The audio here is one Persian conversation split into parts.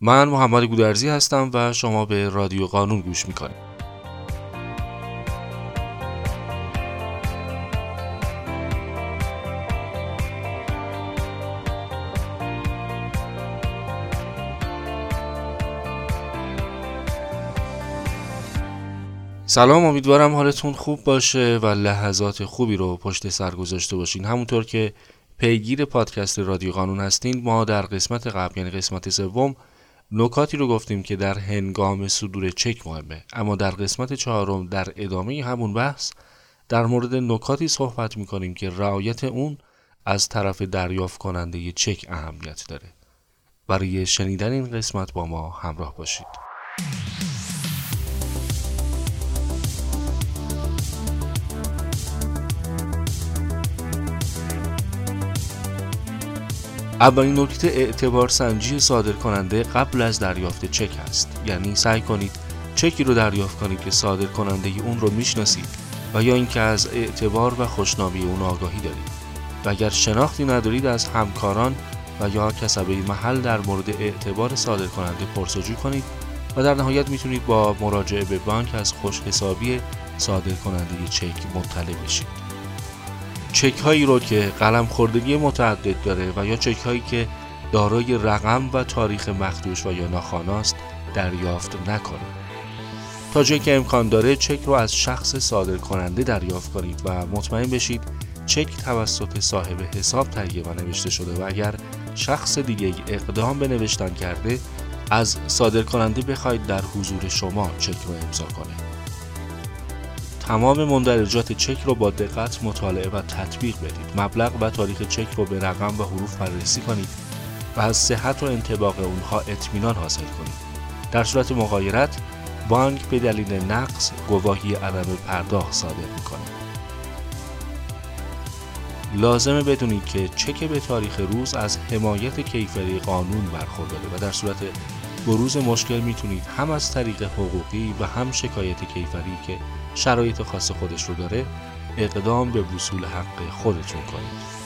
من محمد گودرزی هستم و شما به رادیو قانون گوش می‌کنید. سلام امیدوارم حالتون خوب باشه و لحظات خوبی رو پشت سر گذاشته باشین. همونطور که پیگیر پادکست رادیو قانون هستین ما در قسمت قبل یعنی قسمت سوم نکاتی رو گفتیم که در هنگام صدور چک مهمه. اما در قسمت چهارم در ادامه همون بحث در مورد نکاتی صحبت می‌کنیم که رعایت اون از طرف دریافت کننده چک اهمیت داره. برای شنیدن این قسمت با ما همراه باشید. اولین نکته اعتبار سنجی صادر کننده قبل از دریافت چک است. یعنی سعی کنید چکی رو دریافت کنید که صادر کننده اون رو می‌شناسید و یا اینکه از اعتبار و خوشنامی اون آگاهی دارید. و اگر شناختی ندارید از همکاران و یا کسبه محل در مورد اعتبار صادر کننده پرسجو کنید و در نهایت می‌تونید با مراجعه به بانک از خوش حسابی صادر کننده چک مطلع بشید. چک هایی رو که قلم خوردگی متعدد داره و یا چک هایی که دارای رقم و تاریخ مخدوش و یا ناخاناست دریافت نکنید تا جایی که امکان داره چک رو از شخص صادر کننده دریافت کنید و مطمئن بشید چک توسط صاحب حساب تهیه و نوشته شده و اگر شخص دیگه اقدام به نوشتن کرده از صادر کننده بخواید در حضور شما چک رو امضا کنه. تمام مندرجات چک رو با دقت مطالعه و تطبیق بدید. مبلغ و تاریخ چک رو به رقم و حروف بررسی کنید و از صحت و انطباق اونها اطمینان حاصل کنید. در صورت مغایرت بانک به دلیل نقص گواهی عدم پرداخت صادر می‌کنه. لازمه بدونید که چک به تاریخ روز از حمایت کیفری قانون برخورداره و در صورت بروز مشکل می‌تونید هم از طریق حقوقی و هم شکایت کیفری که شرایط خاص خودش رو داره اقدام به وصول حق خودتون کنید.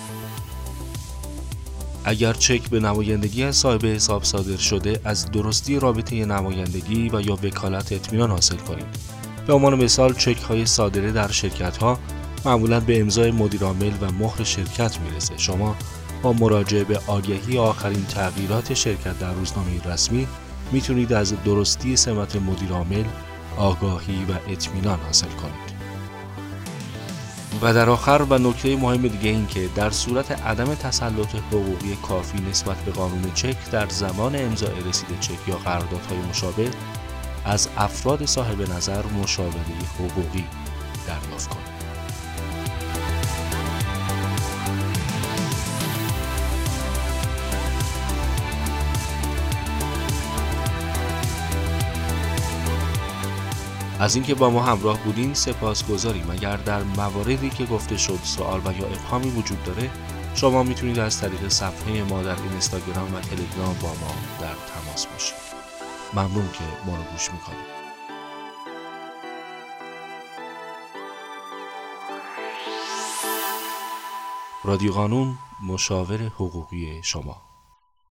اگر چک به نمایندگی از صاحب حساب صادر شده از درستی رابطه نمایندگی و یا وکالت اطمینان حاصل کنید. به عنوان مثال چک های صادره در شرکت ها معمولا به امضای مدیرعامل و مهر شرکت می‌رسه. شما با مراجعه به آگهی آخرین تغییرات شرکت در روزنامه رسمی می‌تونید از درستی سمت مدیرعامل آگاهی و اطمینان حاصل کنید. و در آخر و نکته مهم دیگه این که در صورت عدم تسلط حقوقی کافی نسبت به قانون چک در زمان امضای رسید چک یا قراردادهای مشابه از افراد صاحب نظر مشاوره حقوقی دریافت کنید. از اینکه با ما همراه بودین سپاسگزاریم. اگر در مواردی که گفته شد سوال و یا ابهامی وجود داره شما می‌تونید از طریق صفحه ما در اینستاگرام و تلگرام با ما در تماس باشید. ممنون که ما رو گوش می‌کنید. رادیو قانون مشاور حقوقی شما.